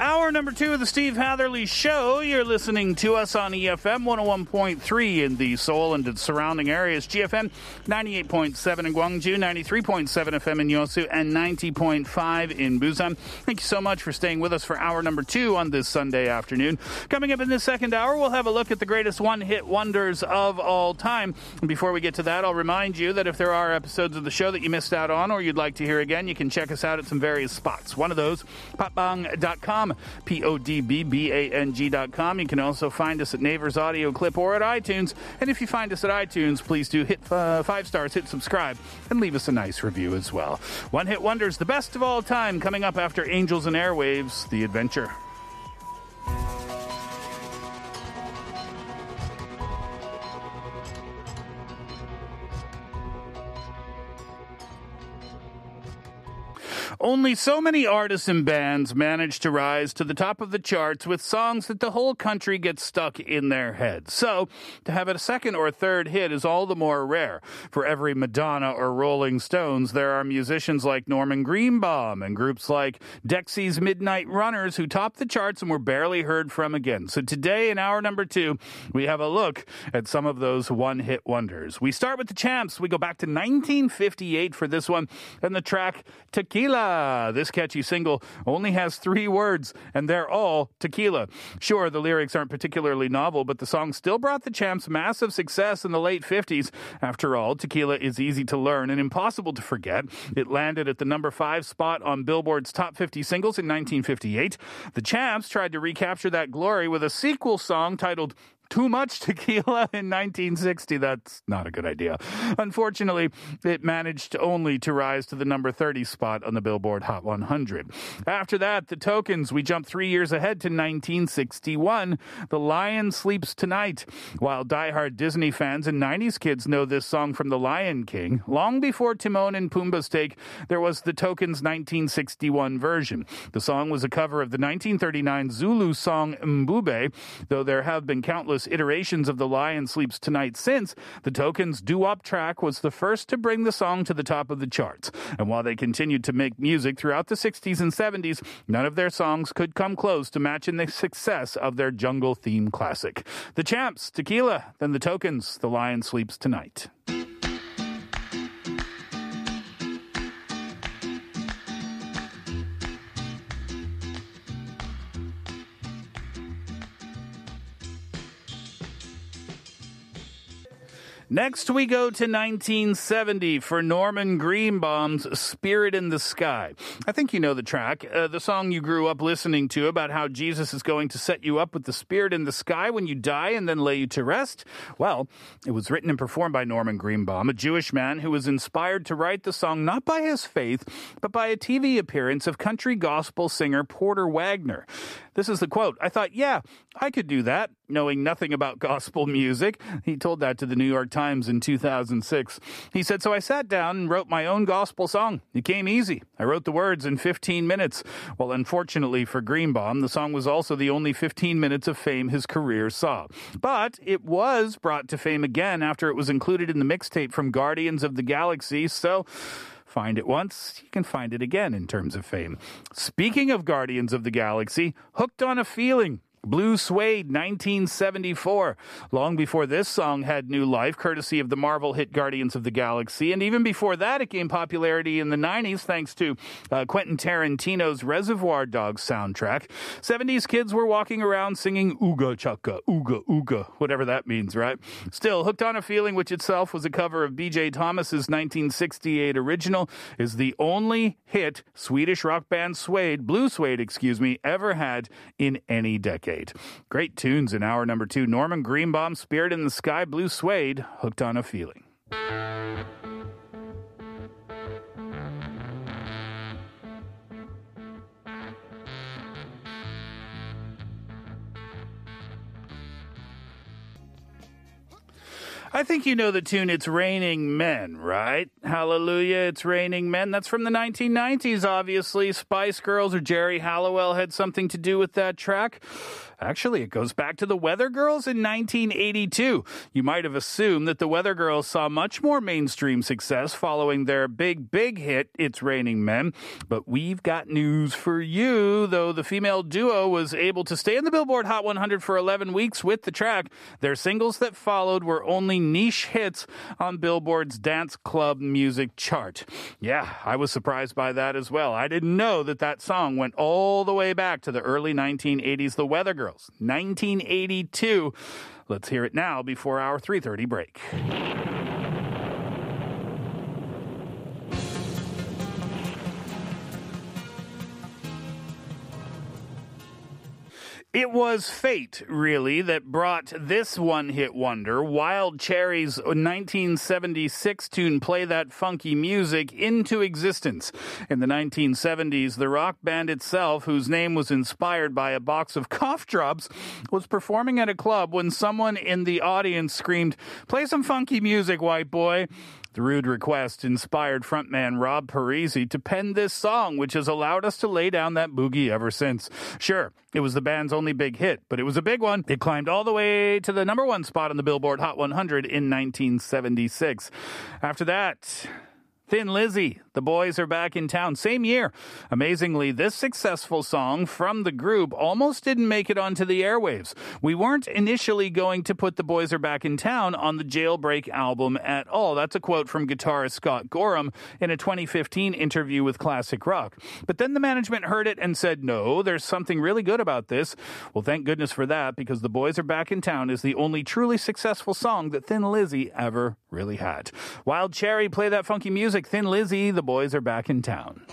Hour number two of the Steve Hatherley Show. You're listening to us on EFM 101.3 in the Seoul and its surrounding areas, GFM 98.7 in Gwangju, 93.7 FM in Yosu, and 90.5 in Busan. Thank you so much for staying with us for hour number two on this Sunday afternoon. Coming up in this second hour, we'll have a look at the greatest one hit wonders of all time. And before we get to that, I'll remind you that if there are episodes of the show that you missed out on or you'd like to hear again, you can check us out at some various spots. One of those, podbbang.com, P O D B B A N G.com. You can also find us at Naver's Audio Clip or at iTunes. And if you find us at iTunes, please do hit uh, five stars, hit subscribe, and leave us a nice review as well. One Hit Wonders, the best of all time, coming up after Angels and Airwaves, The Adventure. Only so many artists and bands manage to rise to the top of the charts with songs that the whole country gets stuck in their heads. So, to have a second or third hit is all the more rare. For every Madonna or Rolling Stones, there are musicians like Norman Greenbaum and groups like Dexy's Midnight Runners who topped the charts and were barely heard from again. So, today in hour number two, we have a look at some of those one hit wonders. We start with the champs. We go back to 1958 for this one and the track Tequila. Ah, this catchy single only has three words, and they're all tequila. Sure, the lyrics aren't particularly novel, but the song still brought the champs massive success in the late 50s. After all, tequila is easy to learn and impossible to forget. It landed at the number five spot on Billboard's top 50 singles in 1958. The champs tried to recapture that glory with a sequel song titled too much tequila in 1960. That's not a good idea. Unfortunately, it managed only to rise to the number 30 spot on the Billboard Hot 100. After that, the tokens, we jump three years ahead to 1961. The Lion Sleeps Tonight. While diehard Disney fans and 90s kids know this song from The Lion King, long before Timon and Pumbaa's take, there was the tokens 1961 version. The song was a cover of the 1939 Zulu song Mbube, though there have been countless iterations of The Lion Sleeps Tonight since, the Tokens' doo-wop track was the first to bring the song to the top of the charts. And while they continued to make music throughout the 60s and 70s, none of their songs could come close to matching the success of their jungle theme classic. The Champs, Tequila, then the Tokens, The Lion Sleeps Tonight. Next, we go to 1970 for Norman Greenbaum's Spirit in the Sky. I think you know the track, uh, the song you grew up listening to about how Jesus is going to set you up with the Spirit in the sky when you die and then lay you to rest. Well, it was written and performed by Norman Greenbaum, a Jewish man who was inspired to write the song not by his faith, but by a TV appearance of country gospel singer Porter Wagoner. This is the quote. I thought, yeah, I could do that, knowing nothing about gospel music. He told that to the New York Times in 2006. He said, So I sat down and wrote my own gospel song. It came easy. I wrote the words in 15 minutes. Well, unfortunately for Greenbaum, the song was also the only 15 minutes of fame his career saw. But it was brought to fame again after it was included in the mixtape from Guardians of the Galaxy. So, Find it once, you can find it again in terms of fame. Speaking of Guardians of the Galaxy, Hooked on a Feeling Blue Swede, 1974. Long before this song had new life, courtesy of the Marvel hit Guardians of the Galaxy. And even before that, it gained popularity in the 90s thanks to uh, Quentin Tarantino's Reservoir Dogs soundtrack. 70s kids were walking around singing Ooga Chaka, Ooga Ooga, whatever that means, right? Still, Hooked on a Feeling, which itself was a cover of BJ Thomas's 1968 original, is the only hit Swedish rock band Swede, Blue Swede, excuse me, ever had in any decade. Great tunes in hour number two. Norman Greenbaum, Spirit in the Sky, Blue Swede, Hooked on a Feeling. I think you know the tune It's Raining Men, right? Hallelujah, It's Raining Men. That's from the 1990s, obviously. Spice Girls or Geri Halliwell had something to do with that track. Actually, it goes back to the Weather Girls in 1982. You might have assumed that the Weather Girls saw much more mainstream success following their big, big hit, It's Raining Men. But we've got news for you. Though the female duo was able to stay in the Billboard Hot 100 for 11 weeks with the track, their singles that followed were only niche hits on Billboard's Dance Club Music chart. Yeah, I was surprised by that as well. I didn't know that that song went all the way back to the early 1980s, The Weather Girls. 1982. Let's hear it now before our 3:30 break. It was fate, really, that brought this one hit wonder, Wild Cherry's 1976 tune Play That Funky Music, into existence. In the 1970s, the rock band itself, whose name was inspired by a box of cough drops, was performing at a club when someone in the audience screamed, Play some funky music, white boy. The rude request inspired frontman Rob Parissi to pen this song, which has allowed us to lay down that boogie ever since. Sure, it was the band's only big hit, but it was a big one. It climbed all the way to the number one spot on the Billboard Hot 100 in 1976. After that, Thin Lizzy, the boys are back in town. Same year. Amazingly, this successful song from the group almost didn't make it onto the airwaves. We weren't initially going to put the boys are back in town on the Jailbreak album at all. That's a quote from guitarist Scott Gorham in a 2015 interview with Classic Rock. But then the management heard it and said, no, there's something really good about this. Well, thank goodness for that because the boys are back in town is the only truly successful song that Thin Lizzy ever really had. Wild Cherry, play that funky music. Thin Lizzy, the boys are back in town.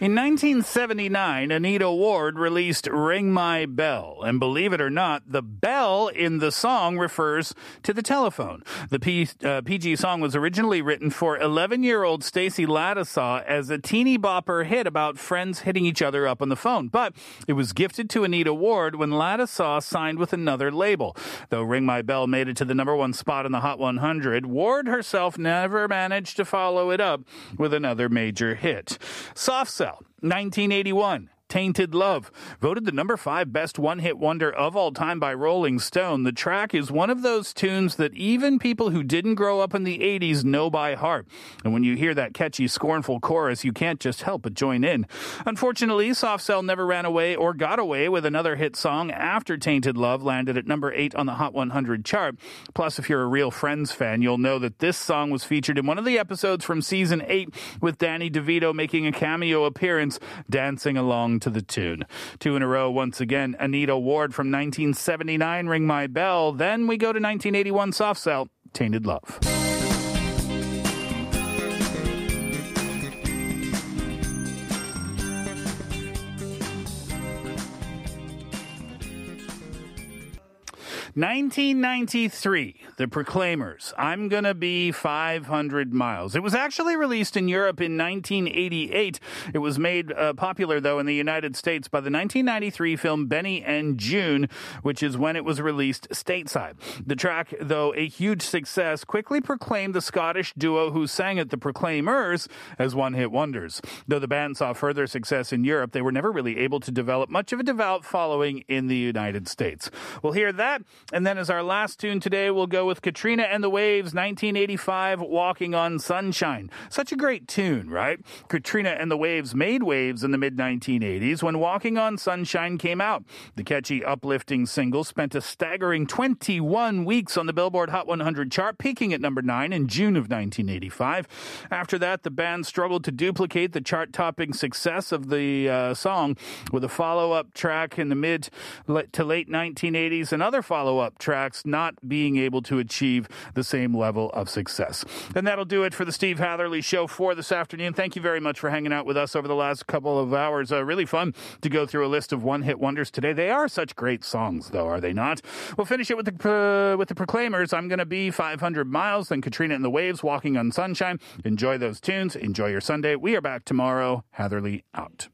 In 1979, Anita Ward released Ring My Bell. And believe it or not, the bell in the song refers to the telephone. The P, uh, PG song was originally written for 11 year old Stacy Lattisaw as a teeny bopper hit about friends hitting each other up on the phone. But it was gifted to Anita Ward when Lattisaw signed with another label. Though Ring My Bell made it to the number one spot in the Hot 100, Ward herself never managed to follow it up with another major hit. Soft Cell 1981. Tainted Love. Voted the number five best one hit wonder of all time by Rolling Stone. The track is one of those tunes that even people who didn't grow up in the 80s know by heart. And when you hear that catchy, scornful chorus, you can't just help but join in. Unfortunately, Soft Cell never ran away or got away with another hit song after Tainted Love landed at number eight on the Hot 100 chart. Plus, if you're a real Friends fan, you'll know that this song was featured in one of the episodes from season eight with Danny DeVito making a cameo appearance dancing along to the tune. Two in a row once again. Anita Ward from 1979, Ring My Bell. Then we go to 1981 Soft Cell, Tainted Love. Nineteen ninety three, The Proclaimers. I'm gonna be 500 miles. It was actually released in Europe in 1988. It was made uh, popular though in the United States by the 1993 film Benny and Joon, which is when it was released stateside. The track, though a huge success, quickly proclaimed the Scottish duo who sang it, The Proclaimers, as one-hit wonders. Though the band saw further success in Europe, they were never really able to develop much of a devout following in the United States. We'll hear that And then as our last tune today, we'll go with Katrina and the Waves, 1985, Walking on Sunshine. Such a great tune, right? Katrina and the Waves made waves in the mid 1980s when Walking on Sunshine came out. The catchy, uplifting single spent a staggering 21 weeks on the Billboard Hot 100 chart, peaking at number 9 in June of 1985. After that, the band struggled to duplicate the chart topping success of the uh, song with a follow up track in the mid to late 1980s and other up tracks not being able to achieve the same level of success. And that'll do it for the Steve Hatherley Show for this afternoon. Thank you very much for hanging out with us over the last couple of hours. Uh, really fun to go through a list of one hit wonders today. They are such great songs, though, are they not? We'll finish it with the, uh, with the Proclaimers. I'm going to be 500 miles, then Katrina and the Waves, Walking on Sunshine. Enjoy those tunes. Enjoy your Sunday. We are back tomorrow. Hatherley out.